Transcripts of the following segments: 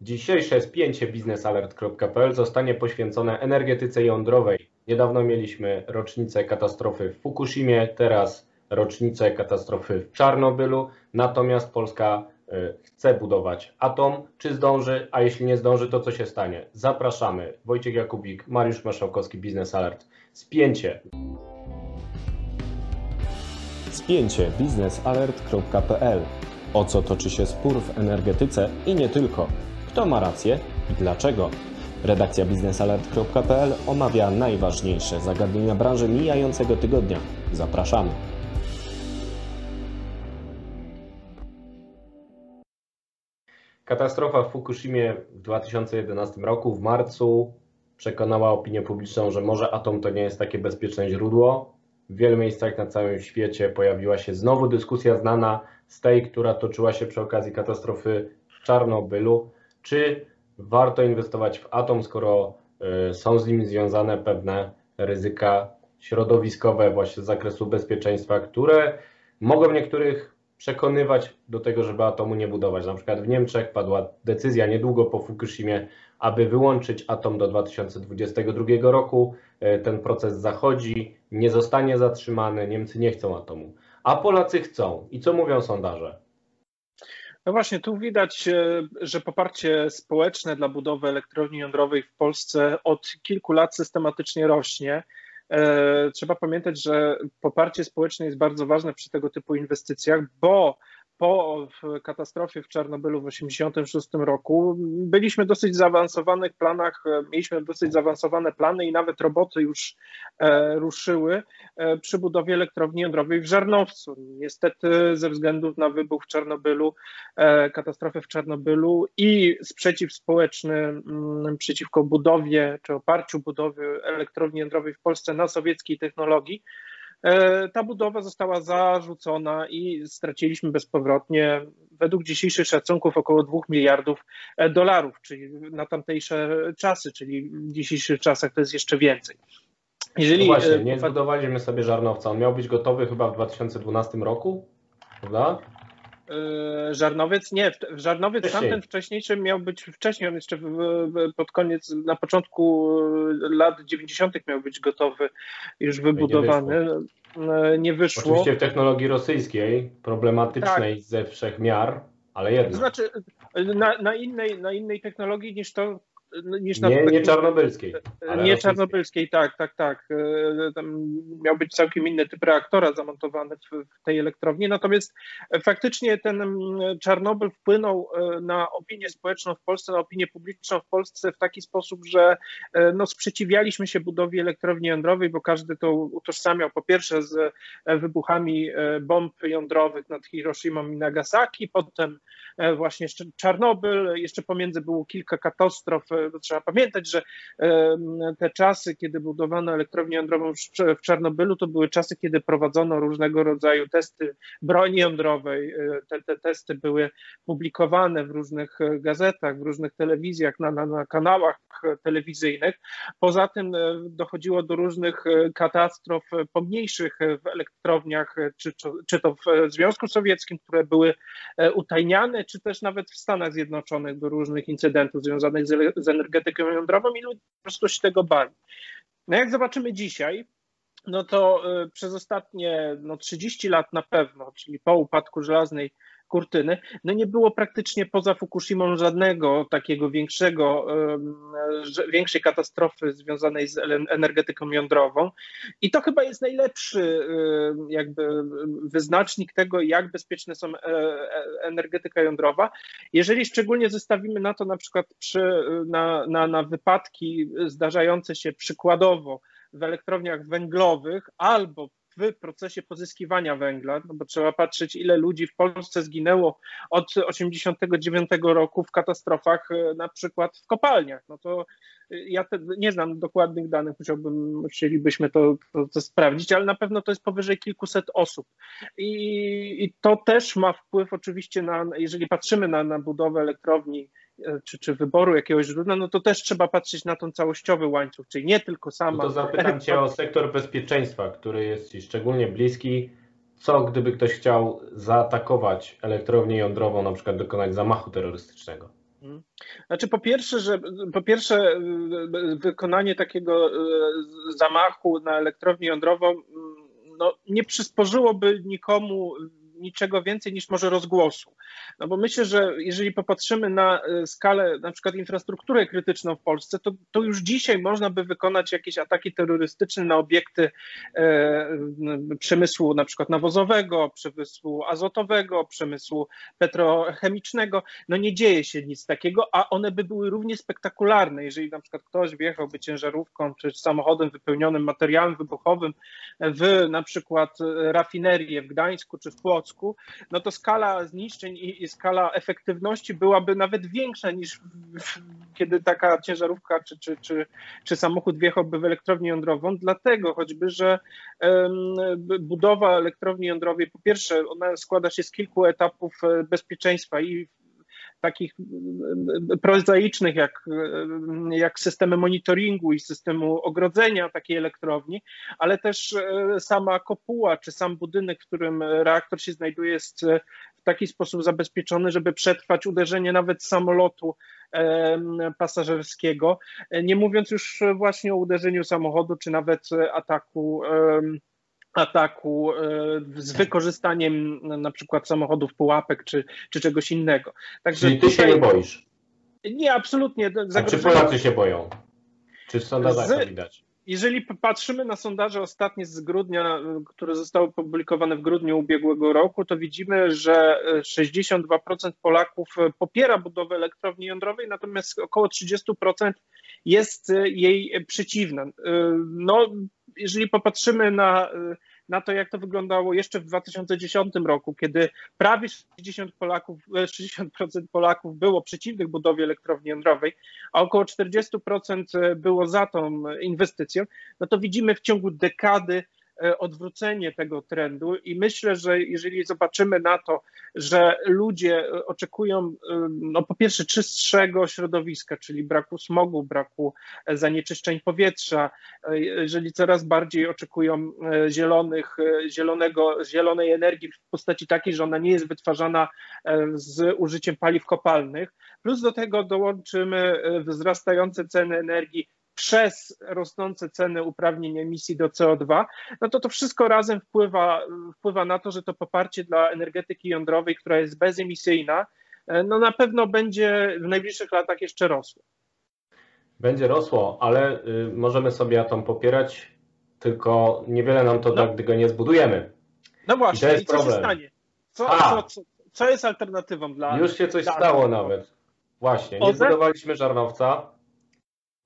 Dzisiejsze spięcie biznesalert.pl zostanie poświęcone energetyce jądrowej. Niedawno mieliśmy rocznicę katastrofy w Fukushimie, teraz rocznicę katastrofy w Czarnobylu, natomiast Polska y, chce budować atom. Czy zdąży? A jeśli nie zdąży, to co się stanie? Zapraszamy. Wojciech Jakubik, Mariusz Maszałkowski, Biznes Alert. Spięcie. Spięcie biznesalert.pl. O co toczy się spór w energetyce i nie tylko? Kto ma rację i dlaczego? Redakcja biznesalert.pl omawia najważniejsze zagadnienia branży mijającego tygodnia. Zapraszamy. Katastrofa w Fukushimie w 2011 roku, w marcu, przekonała opinię publiczną, że może atom to nie jest takie bezpieczne źródło. W wielu miejscach na całym świecie pojawiła się znowu dyskusja znana z tej, która toczyła się przy okazji katastrofy w Czarnobylu. Czy warto inwestować w atom, skoro y, są z nim związane pewne ryzyka środowiskowe, właśnie z zakresu bezpieczeństwa, które mogą niektórych przekonywać do tego, żeby atomu nie budować. Na przykład w Niemczech padła decyzja niedługo po Fukushimie, aby wyłączyć atom do 2022 roku. E, ten proces zachodzi, nie zostanie zatrzymany, Niemcy nie chcą atomu, a Polacy chcą. I co mówią sondaże? No właśnie, tu widać, e, że poparcie społeczne dla budowy elektrowni jądrowej w Polsce od kilku lat systematycznie rośnie. E, trzeba pamiętać, że poparcie społeczne jest bardzo ważne przy tego typu inwestycjach, bo po katastrofie w Czarnobylu w 1986 roku byliśmy w dosyć zaawansowanych planach, mieliśmy dosyć zaawansowane plany i nawet roboty już e, ruszyły e, przy budowie elektrowni jądrowej w Żarnowcu. Niestety ze względu na wybuch w Czarnobylu, e, katastrofę w Czarnobylu i sprzeciw społeczny mm, przeciwko budowie czy oparciu budowy elektrowni jądrowej w Polsce na sowieckiej technologii, E, ta budowa została zarzucona i straciliśmy bezpowrotnie, według dzisiejszych szacunków, około 2 miliardów e, dolarów, czyli na tamtejsze czasy, czyli w dzisiejszych czasach to jest jeszcze więcej. Jeżeli, no właśnie, e, nie zbudowaliśmy sobie żarnowca. On miał być gotowy chyba w 2012 roku, prawda? E, Żarnowiec nie, Żarnowiec wcześniej. tamten wcześniejszy miał być wcześniej, on jeszcze w, w, pod koniec, na początku lat 90. miał być gotowy, już wybudowany. Nie wyszło. E, nie wyszło. Oczywiście w technologii rosyjskiej, problematycznej tak. ze wszechmiar, ale jednak. To znaczy na, na, innej, na innej technologii niż to, niż na nie, nie czarnobylskiej. Nie czarnobylskiej, tak, tak, tak. E, tam miał być całkiem inny typ reaktora zamontowany w, w tej elektrowni. Natomiast faktycznie ten Czarnobyl wpłynął e, na opinię społeczną w Polsce, na opinię publiczną w Polsce w taki sposób, że e, no, sprzeciwialiśmy się budowie elektrowni jądrowej, bo każdy to utożsamiał po pierwsze z wybuchami bomb jądrowych nad Hiroshima i Nagasaki, potem właśnie Czarnobyl, jeszcze pomiędzy było kilka katastrof trzeba pamiętać, że te czasy, kiedy budowano elektrownię jądrową w Czarnobylu, to były czasy, kiedy prowadzono różnego rodzaju testy broni jądrowej. E, te, te testy były publikowane w różnych e, gazetach, w różnych telewizjach, na, na, na kanałach telewizyjnych. Poza tym e, dochodziło do różnych katastrof pomniejszych w elektrowniach, czy, czy to w Związku Sowieckim, które były utajniane, czy też nawet w Stanach Zjednoczonych do różnych incydentów związanych z, z energetyką jądrową i ludzie po prostu się tego bali. No jak zobaczymy dzisiaj, no to y, przez ostatnie no 30 lat na pewno, czyli po upadku żelaznej kurtyny, no nie było praktycznie poza Fukushimą żadnego takiego większego, większej katastrofy związanej z energetyką jądrową. I to chyba jest najlepszy jakby wyznacznik tego, jak bezpieczne są e, e, energetyka jądrowa. Jeżeli szczególnie zestawimy na to na przykład przy, na, na, na wypadki zdarzające się przykładowo w elektrowniach węglowych albo w procesie pozyskiwania węgla, no bo trzeba patrzeć, ile ludzi w Polsce zginęło od 1989 roku w katastrofach, e, na przykład w kopalniach. No to e, ja te, nie znam dokładnych danych, musiałbym, chcielibyśmy to, to, to, sprawdzić, ale na pewno to jest powyżej kilkuset osób. I, i to też ma wpływ oczywiście na, jeżeli patrzymy na, na budowę elektrowni czy, czy wyboru jakiegoś źródła, no to też trzeba patrzeć na ten całościowy łańcuch, czyli nie tylko sama. No to zapytam Cię o sektor bezpieczeństwa, który jest Ci szczególnie bliski. Co gdyby ktoś chciał zaatakować elektrownię jądrową, na przykład dokonać zamachu terrorystycznego? Mhm. Znaczy po pierwsze, że po pierwsze wykonanie takiego zamachu na elektrownię jądrową no, nie przysporzyłoby nikomu niczego więcej niż może rozgłosu. No bo myślę, że jeżeli popatrzymy na e, skalę na przykład infrastrukturę krytyczną w Polsce, to, to już dzisiaj można by wykonać jakieś ataki terrorystyczne na obiekty e, przemysłu na przykład nawozowego, przemysłu azotowego, przemysłu petrochemicznego. No nie dzieje się nic takiego, a one by były równie spektakularne, jeżeli na przykład ktoś wjechałby ciężarówką czy samochodem wypełnionym materiałem wybuchowym w na przykład rafinerię w Gdańsku czy w Płocku, Płocku, no to skala zniszczeń i, i skala efektywności byłaby nawet większa niż w, kiedy taka ciężarówka czy, czy, czy, czy samochód wjechałby w elektrownię jądrową, dlatego choćby, że um, budowa elektrowni jądrowej, po pierwsze, ona składa się z kilku etapów e, bezpieczeństwa i takich prozaicznych jak, jak systemy monitoringu i systemu ogrodzenia takiej elektrowni, ale też e, sama kopuła czy sam budynek, w którym reaktor się znajduje, jest w taki sposób zabezpieczony, żeby przetrwać uderzenie nawet samolotu pasażerskiego, nie mówiąc już właśnie o uderzeniu samochodu czy nawet ataku ataku e, z wykorzystaniem na przykład samochodów pułapek czy, czy czegoś innego. Także Czyli ty się nie boisz? Nie, absolutnie. Czy Polacy się boją? Czy w sondażach z... to widać? Jeżeli patrzymy na sondaże ostatnie z grudnia, które zostały opublikowane w grudniu ubiegłego roku, to widzimy, że 62% Polaków popiera budowę elektrowni jądrowej, natomiast około 30% jest jej przeciwna. No, jeżeli popatrzymy na, na to, jak to wyglądało jeszcze w 2010 roku, kiedy prawie 60%, Polaków, 60% Polaków było przeciwnych budowie elektrowni jądrowej, a około 40% było za tą inwestycją, no to widzimy w ciągu dekady E, odwrócenie tego trendu i myślę, że jeżeli zobaczymy na to, że ludzie e, oczekują e, no po pierwsze czystszego środowiska, czyli braku smogu, braku zanieczyszczeń powietrza, jeżeli coraz bardziej oczekują zielonych, zielonego, zielonej energii w postaci takiej, że ona nie jest wytwarzana z użyciem paliw kopalnych, plus do tego dołączymy wzrastające ceny energii przez rosnące ceny uprawnień emisji do CO2, no to to wszystko razem wpływa, wpływa na to, że to poparcie dla energetyki jądrowej, która jest bezemisyjna, no na pewno będzie w najbliższych latach jeszcze rosło. Będzie rosło, ale y, możemy sobie atom popierać, tylko niewiele nam to no. da, gdy go nie zbudujemy. No właśnie, i, i co problem. się stanie? Co, co, co, co, jest alternatywą dla... Już się coś stało nawet. Właśnie, nie zbudowaliśmy żarnowca,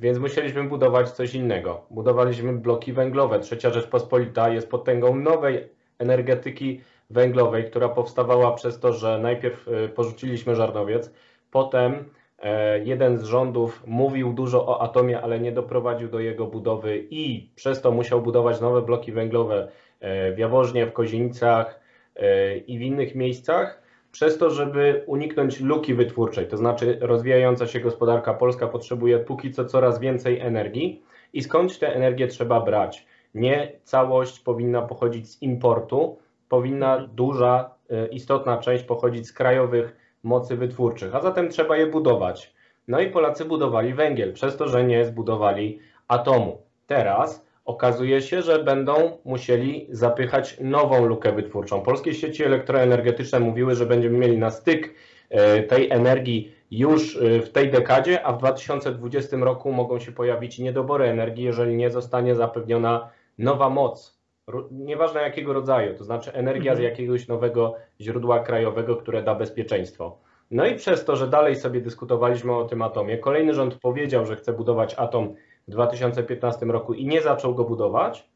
więc musieliśmy budować coś innego. Budowaliśmy bloki węglowe. Trzecia Rzeczpospolita jest potęgą nowej energetyki węglowej, która powstawała przez to, że najpierw y, porzuciliśmy żarnowiec, potem e, jeden z rządów mówił dużo o atomie, ale nie doprowadził do jego budowy i przez to musiał budować nowe bloki węglowe e, w Jaworznie, w Kozienicach e, i w innych miejscach przez to, żeby uniknąć luki wytwórczej, to znaczy rozwijająca się gospodarka polska potrzebuje póki co coraz więcej energii i skąd tę energię trzeba brać? Nie całość powinna pochodzić z importu, powinna duża, e, istotna część pochodzić z krajowych mocy wytwórczych, a zatem trzeba je budować. No i Polacy budowali węgiel, przez to, że nie zbudowali atomu. Teraz okazuje się, że będą musieli zapychać nową lukę wytwórczą. Polskie sieci elektroenergetyczne mówiły, że będziemy mieli na styk e, tej energii już e, w tej dekadzie, a w 2020 roku mogą się pojawić niedobory energii, jeżeli nie zostanie zapewniona nowa moc, nieważne jakiego rodzaju, to znaczy energia z mhm. jakiegoś nowego źródła krajowego, które da bezpieczeństwo. No i przez to, że dalej sobie dyskutowaliśmy o tym atomie, kolejny rząd powiedział, że chce budować atom w 2015 roku i nie zaczął go budować,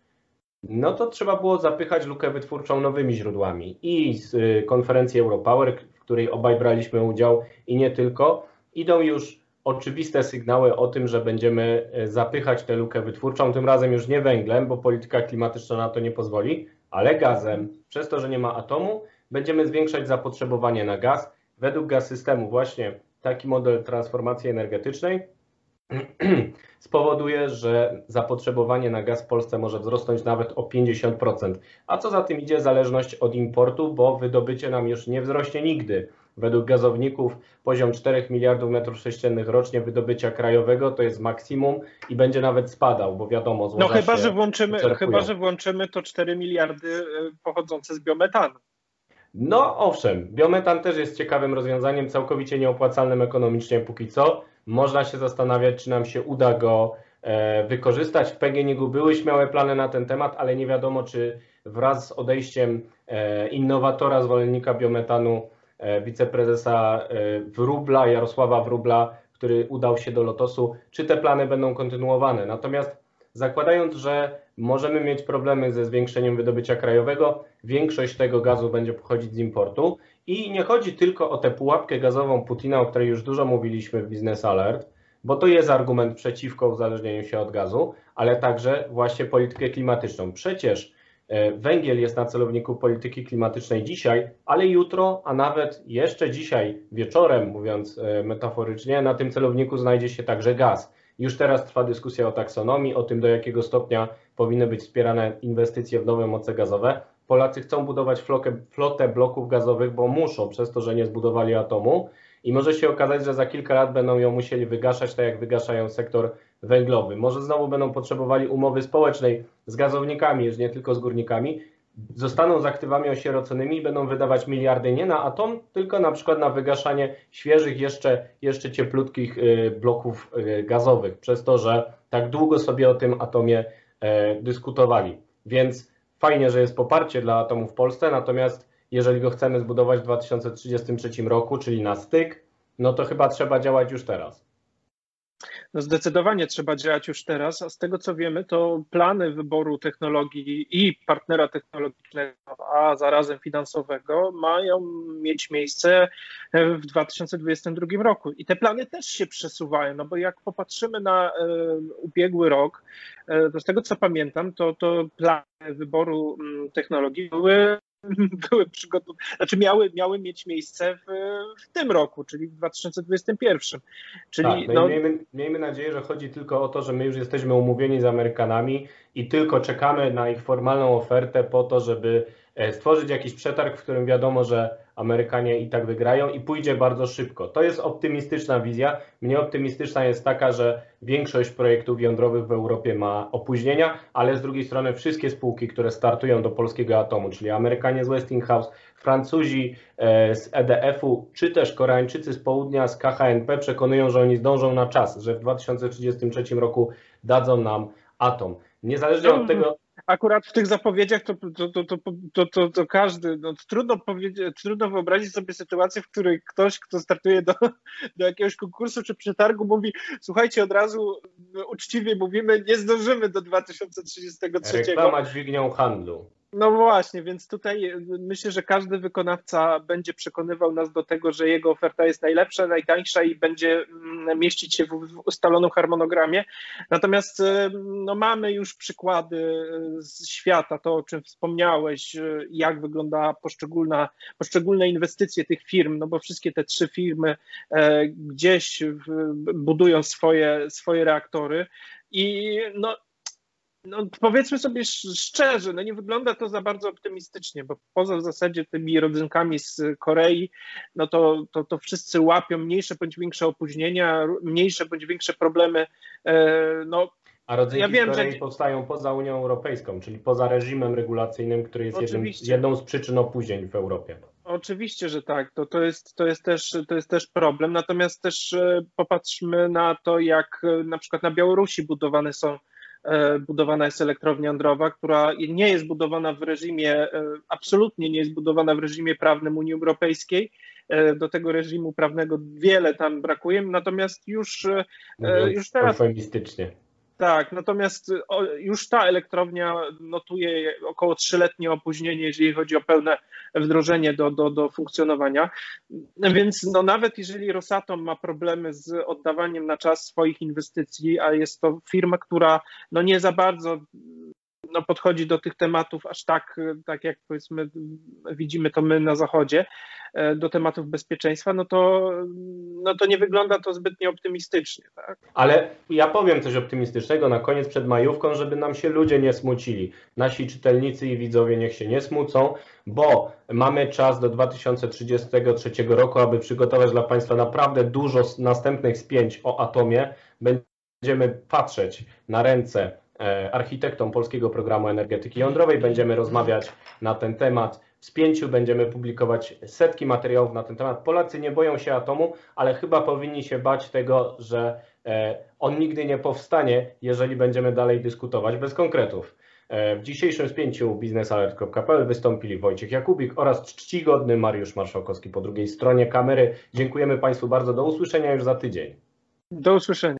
no to trzeba było zapychać lukę wytwórczą nowymi źródłami. I z y, konferencji Europower, w której obaj braliśmy udział i nie tylko, idą już oczywiste sygnały o tym, że będziemy y, zapychać tę lukę wytwórczą, tym razem już nie węglem, bo polityka klimatyczna na to nie pozwoli, ale gazem. Przez to, że nie ma atomu, będziemy zwiększać zapotrzebowanie na gaz. Według gaz systemu właśnie taki model transformacji energetycznej spowoduje, że zapotrzebowanie na gaz w Polsce może wzrosnąć nawet o 50%. A co za tym idzie, zależność od importu, bo wydobycie nam już nie wzrośnie nigdy. według gazowników poziom 4 miliardów metrów sześciennych rocznie wydobycia krajowego to jest maksimum i będzie nawet spadał, bo wiadomo, No chyba, że włączymy, chyba, że włączymy to 4 miliardy e, pochodzące z biometanu. No owszem, biometan też jest ciekawym rozwiązaniem, całkowicie nieopłacalnym ekonomicznie póki co. Można się zastanawiać, czy nam się uda go e, wykorzystać. W PGNiG były śmiałe plany na ten temat, ale nie wiadomo, czy wraz z odejściem e, innowatora, zwolennika biometanu, e, wiceprezesa Wróbla, Jarosława Wróbla, który udał się do Lotosu, czy te plany będą kontynuowane. Natomiast zakładając, że możemy mieć problemy ze zwiększeniem wydobycia krajowego, większość tego gazu będzie pochodzić z importu i nie chodzi tylko o tę pułapkę gazową Putina, o której już dużo mówiliśmy w Business Alert, bo to jest argument przeciwko uzależnieniu się od gazu, ale także właśnie politykę klimatyczną. Przecież e, węgiel jest na celowniku polityki klimatycznej dzisiaj, ale jutro, a nawet jeszcze dzisiaj wieczorem, mówiąc e, metaforycznie, na tym celowniku znajdzie się także gaz. Już teraz trwa dyskusja o taksonomii, o tym do jakiego stopnia powinny być wspierane inwestycje w nowe moce gazowe. Polacy chcą budować flotę, flotę bloków gazowych, bo muszą, przez to, że nie zbudowali atomu. I może się okazać, że za kilka lat będą ją musieli wygaszać, tak jak wygaszają sektor węglowy. Może znowu będą potrzebowali umowy społecznej z gazownikami, już nie tylko z górnikami. Zostaną z aktywami osieroconymi i będą wydawać miliardy nie na atom, tylko na przykład na wygaszanie świeżych, jeszcze, jeszcze cieplutkich y, bloków y, gazowych, przez to, że tak długo sobie o tym atomie dyskutowali. Więc fajnie, że jest poparcie dla atomu w Polsce, natomiast jeżeli go chcemy zbudować w 2033 roku, czyli na styk, no to chyba trzeba działać już teraz. No zdecydowanie trzeba działać już teraz, a z tego co wiemy, to plany wyboru technologii i partnera technologicznego, a zarazem finansowego mają mieć miejsce w 2022 roku. I te plany też się przesuwają, no bo jak popatrzymy na e, ubiegły rok, e, to z tego co pamiętam, to, to plany wyboru mm, technologii były były przygotowane, znaczy miały, miały mieć miejsce w, w tym roku, czyli w 2021. Czyli, tak, no, no miejmy, miejmy nadzieję, że chodzi tylko o to, że my już jesteśmy umówieni z Amerykanami i tylko czekamy na ich formalną ofertę po to, żeby e, stworzyć jakiś przetarg, w którym wiadomo, że Amerykanie i tak wygrają i pójdzie bardzo szybko. To jest optymistyczna wizja. Mnie optymistyczna jest taka, że większość projektów jądrowych w Europie ma opóźnienia, ale z drugiej strony wszystkie spółki, które startują do polskiego atomu, czyli Amerykanie z Westinghouse, Francuzi e, z EDF-u, czy też Koreańczycy z południa, z KHNP przekonują, że oni zdążą na czas, że w 2033 roku dadzą nam atom. Niezależnie od tego, akurat w tych zapowiedziach to, to, to, to, to, każdy, no, trudno, powiedzieć, trudno wyobrazić sobie sytuację, w której ktoś, kto startuje do, do jakiegoś konkursu czy przetargu, mówi: Słuchajcie, od razu uczciwie mówimy, nie zdążymy do 2033. Reklama dźwignią handlu. No właśnie, więc tutaj myślę, że każdy wykonawca będzie przekonywał nas do tego, że jego oferta jest najlepsza, najtańsza i będzie mm, mieścić się w ustalonym harmonogramie. Natomiast y, no, mamy już przykłady y, z świata, to o czym wspomniałeś, jak wygląda poszczególna, poszczególne inwestycje tych firm, no bo wszystkie te trzy firmy e, gdzieś budują swoje, swoje reaktory. I no, no, powiedzmy sobie szczerze, no nie wygląda to za bardzo optymistycznie, bo poza w zasadzie tymi rodzynkami z Korei, no to, to, to wszyscy łapią mniejsze bądź większe opóźnienia, mniejsze bądź większe problemy. E, no, a rodzynki ja wiem, Korei że... powstają poza Unią Europejską, czyli poza reżimem regulacyjnym, który jest jednym, jedną z przyczyn opóźnień w Europie. Oczywiście, że tak. To, to, jest, to, jest też, to jest też problem. Natomiast też e, popatrzmy na to, jak e, na przykład na Białorusi budowane są budowana jest elektrownia jądrowa, która nie jest budowana w reżimie, e, absolutnie nie jest budowana w reżimie prawnym Unii Europejskiej. E, do tego reżimu prawnego wiele tam brakuje, natomiast już, już teraz. Eufemistycznie. Tak, natomiast już ta elektrownia notuje około trzyletnie opóźnienie, jeżeli chodzi o pełne wdrożenie do, do, do funkcjonowania. Więc no nawet jeżeli Rosatom ma problemy z oddawaniem na czas swoich inwestycji, a jest to firma, która no nie za bardzo no, podchodzi do tych tematów aż tak, tak jak powiedzmy widzimy to my na Zachodzie, do tematów bezpieczeństwa, no to, no to nie wygląda to zbytnio optymistycznie. Tak? Ale ja powiem coś optymistycznego na koniec przed majówką, żeby nam się ludzie nie smucili. Nasi czytelnicy i widzowie niech się nie smucą, bo mamy czas do 2033 roku, aby przygotować dla Państwa naprawdę dużo następnych spięć o atomie. Będziemy patrzeć na ręce e, architektom Polskiego Programu Energetyki Jądrowej, będziemy rozmawiać na ten temat. W spięciu będziemy publikować setki materiałów na ten temat. Polacy nie boją się atomu, ale chyba powinni się bać tego, że e, on nigdy nie powstanie, jeżeli będziemy dalej dyskutować bez konkretów. E, w dzisiejszym spięciu biznesalert.pl wystąpili Wojciech Jakubik oraz czcigodny Mariusz Marszałkowski po drugiej stronie kamery. Dziękujemy Państwu bardzo. Do usłyszenia już za tydzień. Do usłyszenia.